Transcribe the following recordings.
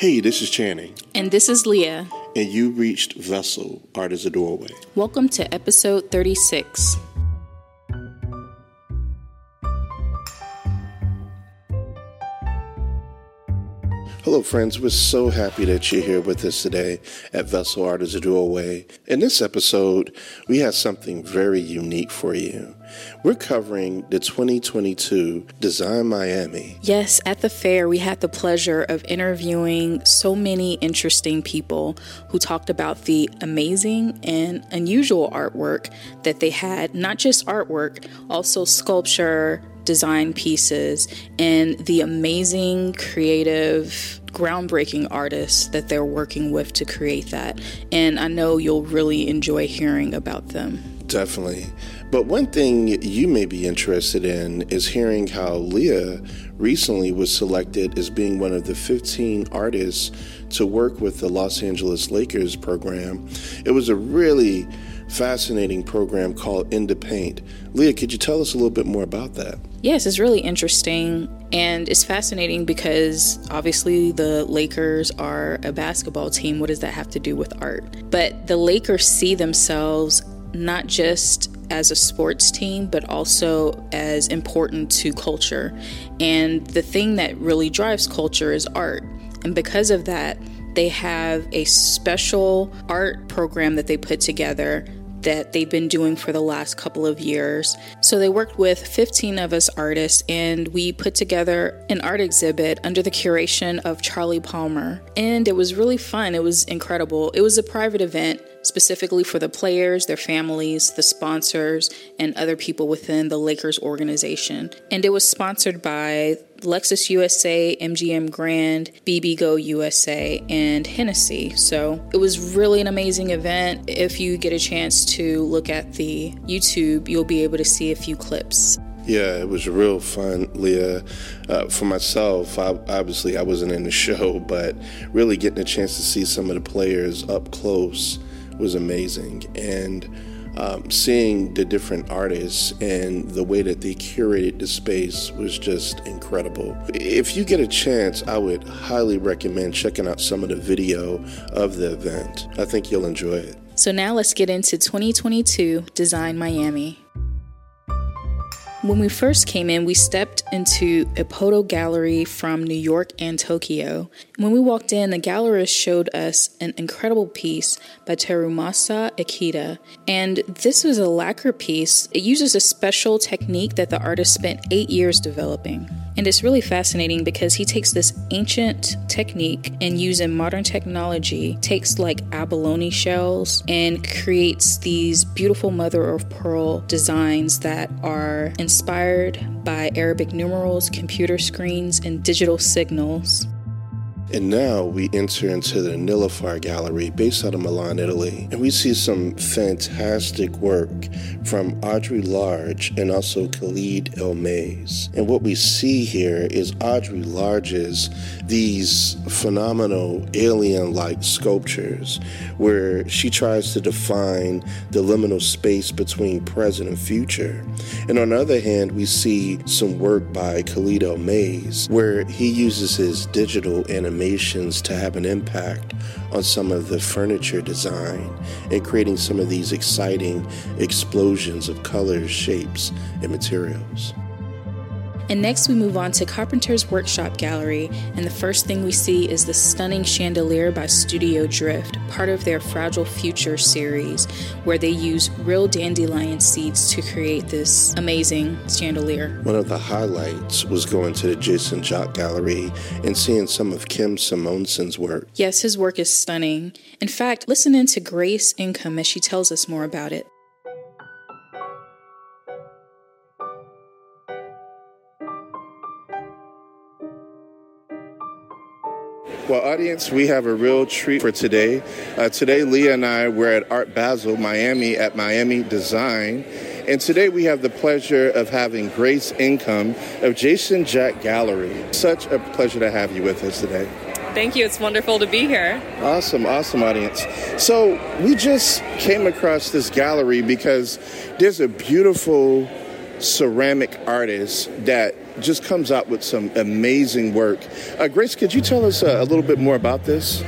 Hey, this is Channing. And this is Leah. And you reached Vessel, Art as a Doorway. Welcome to episode 36. Hello, friends. We're so happy that you're here with us today at Vessel Art as a Doorway. In this episode, we have something very unique for you. We're covering the 2022 Design Miami. Yes, at the fair, we had the pleasure of interviewing so many interesting people who talked about the amazing and unusual artwork that they had, not just artwork, also sculpture, design pieces and the amazing creative groundbreaking artists that they're working with to create that. And I know you'll really enjoy hearing about them. Definitely. But one thing you may be interested in is hearing how Leah recently was selected as being one of the 15 artists to work with the Los Angeles Lakers program. It was a really fascinating program called In the Paint. Leah, could you tell us a little bit more about that? Yes, it's really interesting and it's fascinating because obviously the Lakers are a basketball team. What does that have to do with art? But the Lakers see themselves not just as a sports team, but also as important to culture. And the thing that really drives culture is art. And because of that, they have a special art program that they put together that they've been doing for the last couple of years. So they worked with 15 of us artists and we put together an art exhibit under the curation of Charlie Palmer. And it was really fun. It was incredible. It was a private event specifically for the players, their families, the sponsors, and other people within the Lakers organization. And it was sponsored by Lexus USA, MGM Grand, bibigo USA, and Hennessy. So it was really an amazing event. If you get a chance to look at the YouTube, you'll be able to see a few clips. Yeah, it was real fun, Leah. Uh, for myself, I, obviously I wasn't in the show, but really getting a chance to see some of the players up close was amazing. And um, seeing the different artists and the way that they curated the space was just incredible. If you get a chance, I would highly recommend checking out some of the video of the event. I think you'll enjoy it. So now let's get into 2022 Design Miami. When we first came in, we stepped into a photo gallery from New York and Tokyo. When we walked in, the gallerist showed us an incredible piece by Terumasa Ikeda. And this was a lacquer piece. It uses a special technique that the artist spent eight years developing. And it's really fascinating because he takes this ancient technique and using modern technology, takes like abalone shells and creates these beautiful mother of pearl designs that are inspired by Arabic numerals, computer screens, and digital signals. And now we enter into the Nilufar Gallery based out of Milan, Italy. And we see some fantastic work from Audrey Large and also Khaled El Mays. And what we see here is Audrey Large's these phenomenal alien like sculptures where she tries to define the liminal space between present and future. And on the other hand, we see some work by Khaled El Mays where he uses his digital animation to have an impact on some of the furniture design and creating some of these exciting explosions of colors, shapes, and materials. And next, we move on to Carpenter's Workshop Gallery, and the first thing we see is the stunning chandelier by Studio Drift, part of their Fragile Future series, where they use real dandelion seeds to create this amazing chandelier. One of the highlights was going to the Jason Jacques Gallery and seeing some of Kim Simonsson's work. Yes, his work is stunning. In fact, listen in to Grace Income as she tells us more about it. Well, audience, we have a real treat for today. Uh, today, Leah and I were at Art Basel, Miami, at Miami Design. And today we have the pleasure of having Grace Income of Jason Jacques Gallery. Such a pleasure to have you with us today. Thank you. It's wonderful to be here. Awesome, awesome audience. So, we just came across this gallery because there's a beautiful ceramic artist that just comes out with some amazing work. Uh, Grace, could you tell us uh, a little bit more about this?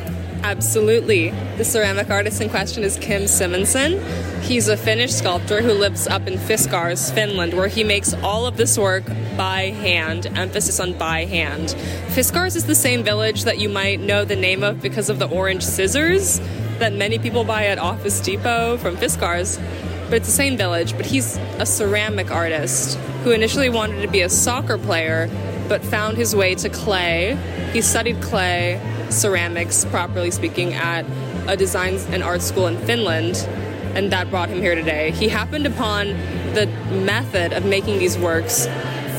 Absolutely. The ceramic artist in question is Kim Simonsson. He's a Finnish sculptor who lives up in Fiskars, Finland, where he makes all of this work by hand, emphasis on by hand. Fiskars is the same village that you might know the name of because of the orange scissors that many people buy at Office Depot from Fiskars. But it's the same village, but he's a ceramic artist who initially wanted to be a soccer player but found his way to clay. He studied clay ceramics, properly speaking, at a design and art school in Finland, and that brought him here today. He happened upon the method of making these works,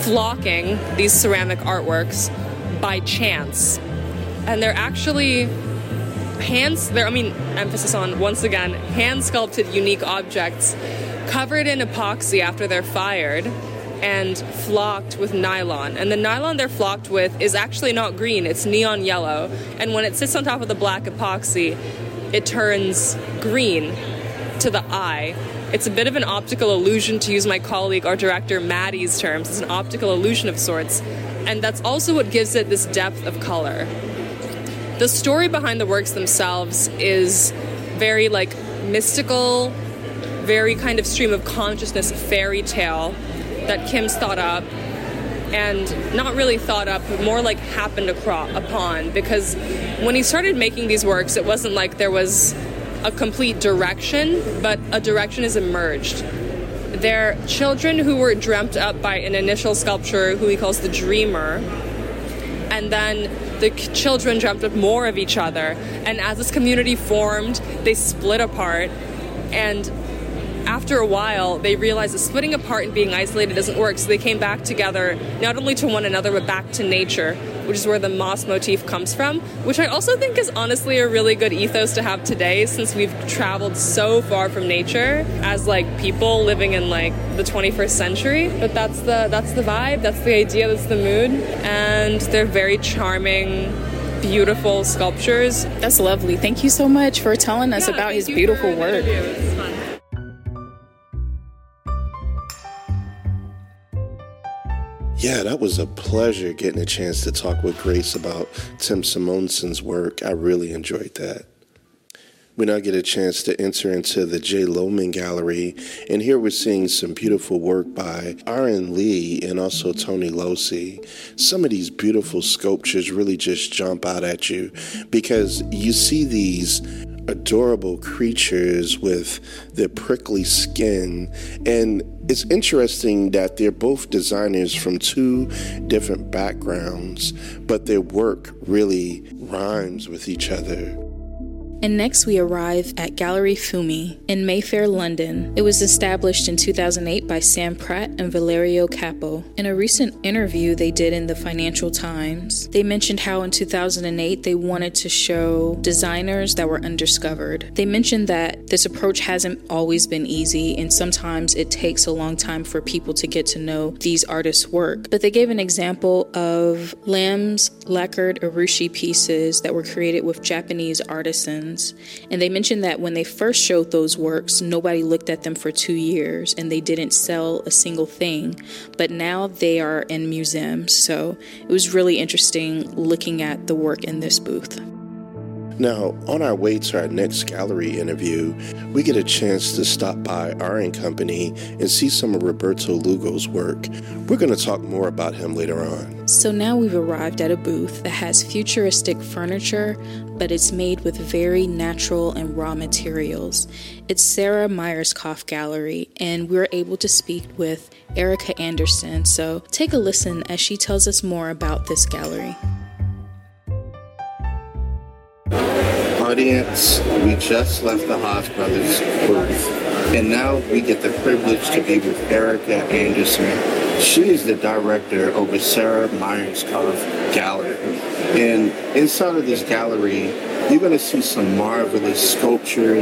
flocking these ceramic artworks by chance. And they're actually hands, they're, I mean, emphasis on, once again, hand sculpted unique objects covered in epoxy after they're fired and flocked with nylon. And the nylon they're flocked with is actually not green, it's neon yellow. And when it sits on top of the black epoxy, it turns green to the eye. It's a bit of an optical illusion, to use my colleague, our director Maddie's terms. It's an optical illusion of sorts. And that's also what gives it this depth of color. The story behind the works themselves is very like mystical, very kind of stream of consciousness fairy tale that Kim's thought up and not really thought up, but more like happened across, upon. Because when he started making these works, it wasn't like there was a complete direction, but a direction has emerged. They're children who were dreamt up by an initial sculptor who he calls the dreamer, and then the children dreamt up more of each other. And as this community formed, they split apart, and after a while, they realized that splitting apart and being isolated doesn't work, so they came back together, not only to one another, but back to nature, which is where the moss motif comes from, which I also think is honestly a really good ethos to have today since we've traveled so far from nature as like people living in like the 21st century. But that's the that's the vibe, that's the idea, that's the mood, and they're very charming beautiful sculptures. That's lovely. Thank you so much for telling us Yeah, about his beautiful work. Yeah, that was a pleasure getting a chance to talk with Grace about Tim Simonsson's work. I really enjoyed that. We now get a chance to enter into the J. Lohmann Gallery, and here we're seeing some beautiful work by Aaron Lee and also Tony Losi. Some of these beautiful sculptures really just jump out at you because you see these adorable creatures with their prickly skin. And it's interesting that they're both designers from two different backgrounds, but their work really rhymes with each other. And next, we arrive at Gallery Fumi in Mayfair, London. It was established in 2008 by Sam Pratt and Valerio Capo. In a recent interview they did in the Financial Times, they mentioned how in 2008 they wanted to show designers that were undiscovered. They mentioned that this approach hasn't always been easy, and sometimes it takes a long time for people to get to know these artists' work. But they gave an example of Lamb's lacquered urushi pieces that were created with Japanese artisans. And they mentioned that when they first showed those works, nobody looked at them for two years and they didn't sell a single thing. But now they are in museums. So it was really interesting looking at the work in this booth. Now, on our way to our next gallery interview, we get a chance to stop by and Company and see some of Roberto Lugo's work. We're going to talk more about him later on. So now we've arrived at a booth that has futuristic furniture, but it's made with very natural and raw materials. It's Sarah Myerscough Gallery, and we're able to speak with Erica Anderson. So take a listen as she tells us more about this gallery. Audience, we just left the Haas Brothers booth, and now we get the privilege to be with Erica Anderson. She is the director over Sarah Myerscough Gallery. And inside of this gallery, you're going to see some marvelous sculpture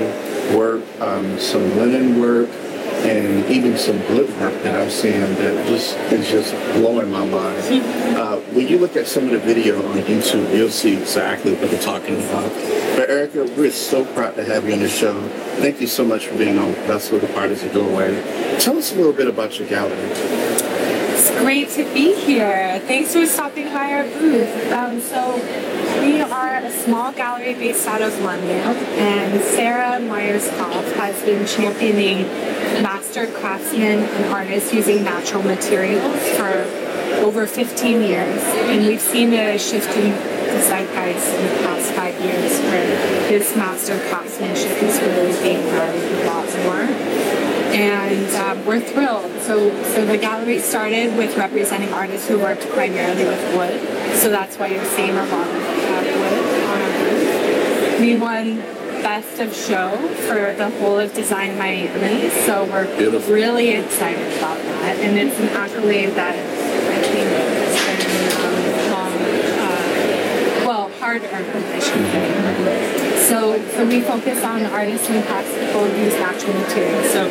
work, um, some linen work, and even some good work that I'm seeing that just is just blowing my mind. Uh, when you look at some of the video on YouTube, you'll see exactly what we're talking about. Erica, we're so proud to have you on the show. Thank you so much for being on Festival of the Artists of Doorway. Tell us a little bit about your gallery. It's great to be here. Thanks for stopping by our booth. Um, so we are a small gallery based out of London, and Sarah Myerscough has been championing master craftsmen and artists using natural materials for over 15 years. And we've seen a shift in the zeitgeist in the past five years where this master craftsmanship is really being done a lot more and um, we're thrilled. So, so the gallery started with representing artists who worked primarily with wood. So that's why you're seeing a lot of uh, wood on our booth. We won Best of Show for the whole of Design Miami. So we're Beautiful. really excited about that, and it's an accolade that I think has been um, long, uh, well, hard earned, I should say. So, we focus on artists and crafts people use natural materials. So,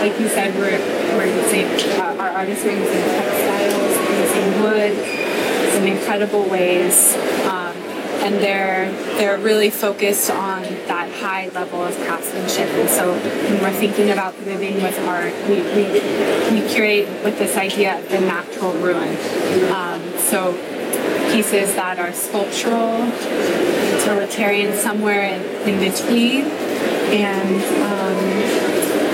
like you said, we're, we're using, uh, our artists are using textiles, using wood in incredible ways. Um, and they're they're really focused on that high level of craftsmanship. And so when we're thinking about living with art, we, we, we curate with this idea of the natural ruin. Um, so pieces that are sculptural, utilitarian, somewhere in, in between, and um,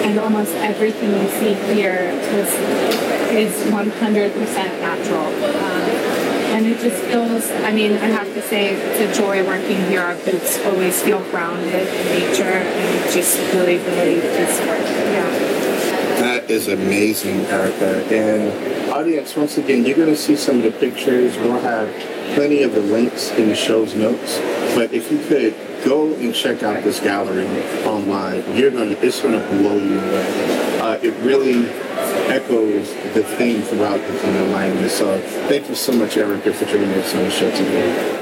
and almost everything you see here is is 100% natural. Um, and it just feels, I mean, I have to say, it's a joy working here. Our booths always feel grounded in nature and just really, really just, yeah. That is amazing, Erica. And audience, once again, you're going to see some of the pictures. We'll have plenty of the links in the show's notes. But if you could go and check out this gallery online, you're to, it's to blow you away. Uh, it really echoes the theme throughout the film alignment. So thank you so much, Erica, for joining us on the show today.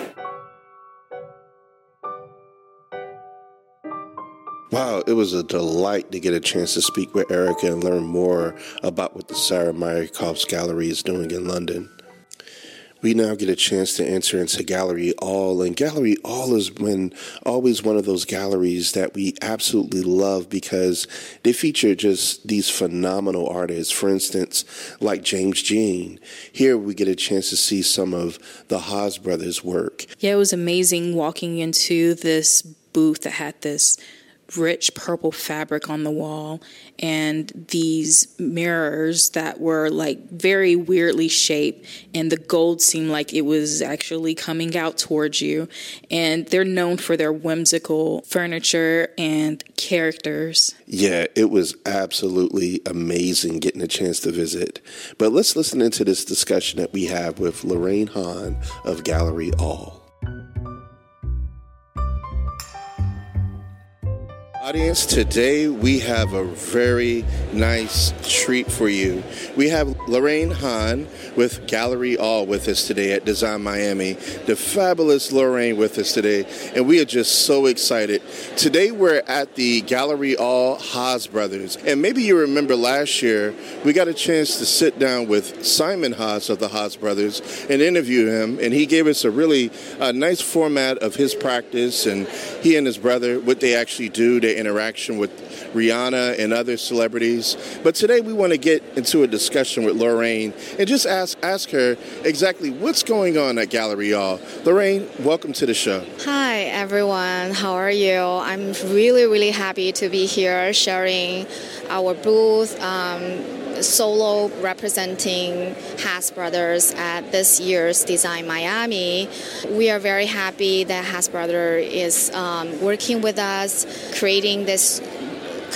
Wow, it was a delight to get a chance to speak with Erica and learn more about what the Sarah Koff's Gallery is doing in London. We now get a chance to enter into Gallery All, and Gallery All is when always one of those galleries that we absolutely love because they feature just these phenomenal artists. For instance, like James Jean. Here we get a chance to see some of the Haas brothers' work. Yeah, it was amazing walking into this booth that had this rich purple fabric on the wall and these mirrors that were like very weirdly shaped and the gold seemed like it was actually coming out towards you. And they're known for their whimsical furniture and characters. Yeah it was absolutely amazing getting a chance to visit. But let's listen into this discussion that we have with lorraine hahn of gallery all Audience, today we have a very nice treat for you. We have Lorraine Hahn with Gallery All with us today at Design Miami, the fabulous Lorraine with us today, and we are just so excited. Today we're at the Gallery All Haas Brothers, and maybe you remember last year we got a chance to sit down with Simon Haas of the Haas Brothers and interview him, and he gave us a really uh, nice format of his practice and he and his brother, what they actually do. their interaction with Rihanna and other celebrities. But today we want to get into a discussion with Lorraine and just ask ask her exactly what's going on at Gallery All. Lorraine, welcome to the show. Hi everyone, how are you? I'm really really happy to be here sharing our booth. Um, solo representing Haas Brothers at this year's Design Miami. We are very happy that Haas is um, working with us, creating this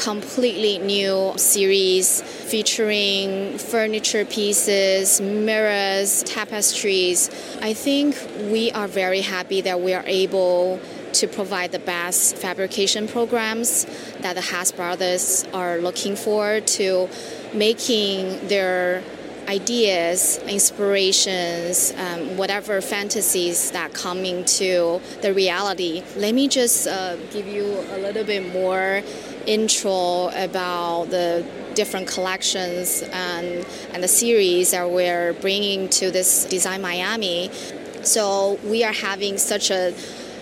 completely new series featuring furniture pieces, mirrors, tapestries. I think we are very happy that we are able to provide the best fabrication programs that the Haas brothers are looking for to making their ideas, inspirations, um, whatever fantasies that come into the reality. Let me just uh, give you a little bit more intro about the different collections and, and the series that we're bringing to this Design Miami. So we are having such a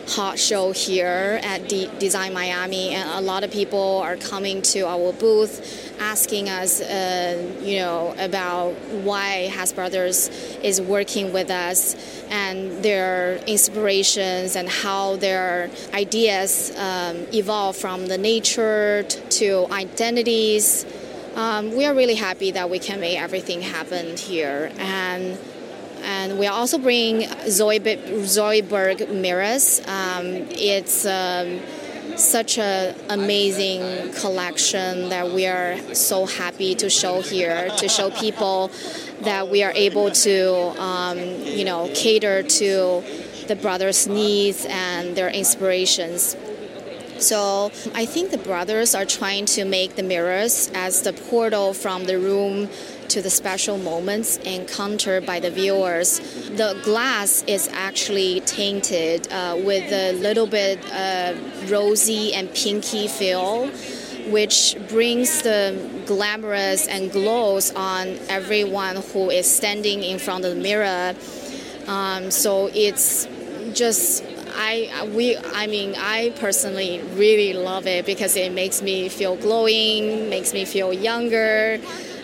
hot show here at Design Miami, and a lot of people are coming to our booth asking us, uh, you know, about why Haas Brothers is working with us and their inspirations and how their ideas um, evolve from the nature to identities. Um, we are really happy that we can make everything happen here and and we are also bringing Zoidberg mirrors. Um, it's um, such an amazing collection that we are so happy to show here to show people that we are able to, um, you know, cater to the brothers' needs and their inspirations. So I think the brothers are trying to make the mirrors as the portal from the room to the special moments encountered by the viewers. The glass is actually tainted uh, with a little bit uh, rosy and pinky feel, which brings the glamorous and glows on everyone who is standing in front of the mirror. Um, so it's just I we I mean I personally really love it because it makes me feel glowing, makes me feel younger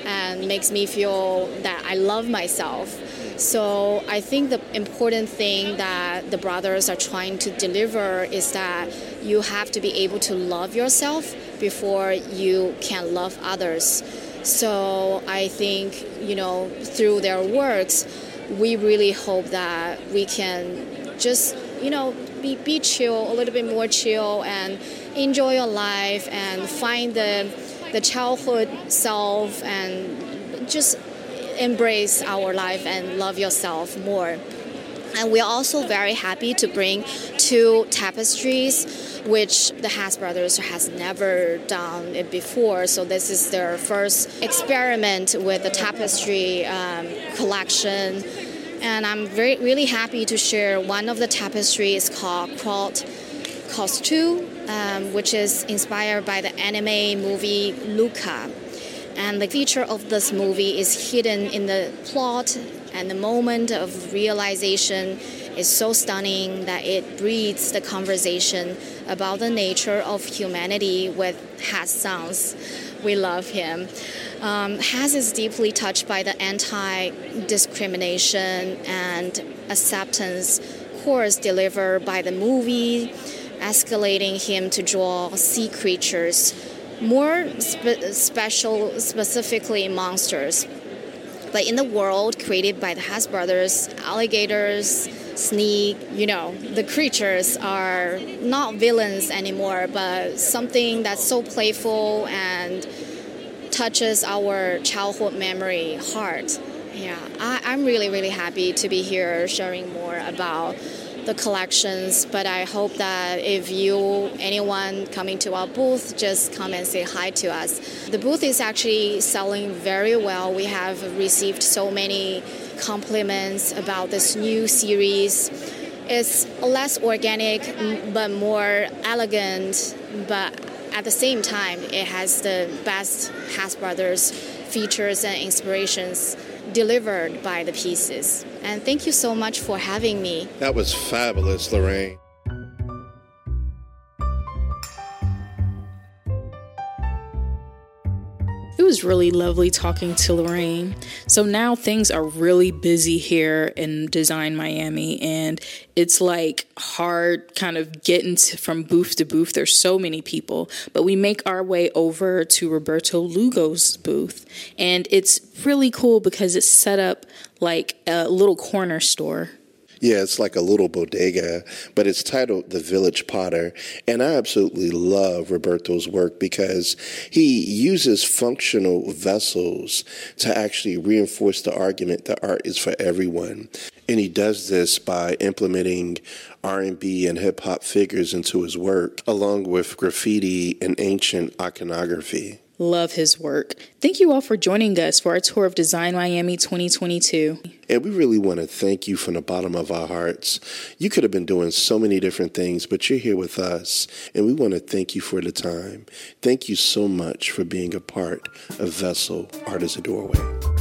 and makes me feel that I love myself. So I think the important thing that the brothers are trying to deliver is that you have to be able to love yourself before you can love others. So I think, you know, through their works, we really hope that we can just, you know, be, be chill, a little bit more chill and enjoy your life and find the the childhood self and just embrace our life and love yourself more. And we're also very happy to bring two tapestries, which the Haas brothers has never done it before. So this is their first experiment with the tapestry um, collection. And I'm very really happy to share one of the tapestries called Crawl Costume um, which is inspired by the anime movie Luca. And the feature of this movie is hidden in the plot, and the moment of realization is so stunning that it breeds the conversation about the nature of humanity with Has Sounds. We love him. Um, Haas is deeply touched by the anti discrimination and acceptance course delivered by the movie escalating him to draw sea creatures, more spe- special, specifically monsters. But in the world created by the Haas brothers, alligators, snake, you know, the creatures are not villains anymore, but something that's so playful and touches our childhood memory heart. Yeah, I, am really, really happy to be here sharing more about the collections. But I hope that if you, anyone coming to our booth, just come and say hi to us. The booth is actually selling very well. We have received so many compliments about this new series. It's less organic but more elegant, but at the same time, it has the best Haas Brothers features and inspirations delivered by the pieces. And thank you so much for having me. That was fabulous, Lorraine. Was really lovely talking to Lorraine. So now things are really busy here in Design Miami, and it's like hard kind of getting to, from booth to booth. There's so many people, but we make our way over to Roberto Lugo's booth, and it's really cool because it's set up like a little corner store. Yeah, it's like a little bodega, but it's titled The Village Potter. And I absolutely love Roberto's work because he uses functional vessels to actually reinforce the argument that art is for everyone. And he does this by implementing R&B and hip hop figures into his work, along with graffiti and ancient iconography. Love his work. Thank you all for joining us for our tour of Design Miami 2022. And we really want to thank you from the bottom of our hearts. You could have been doing so many different things, but you're here with us, and we want to thank you for the time. Thank you so much for being a part of Vessel Art as a Doorway.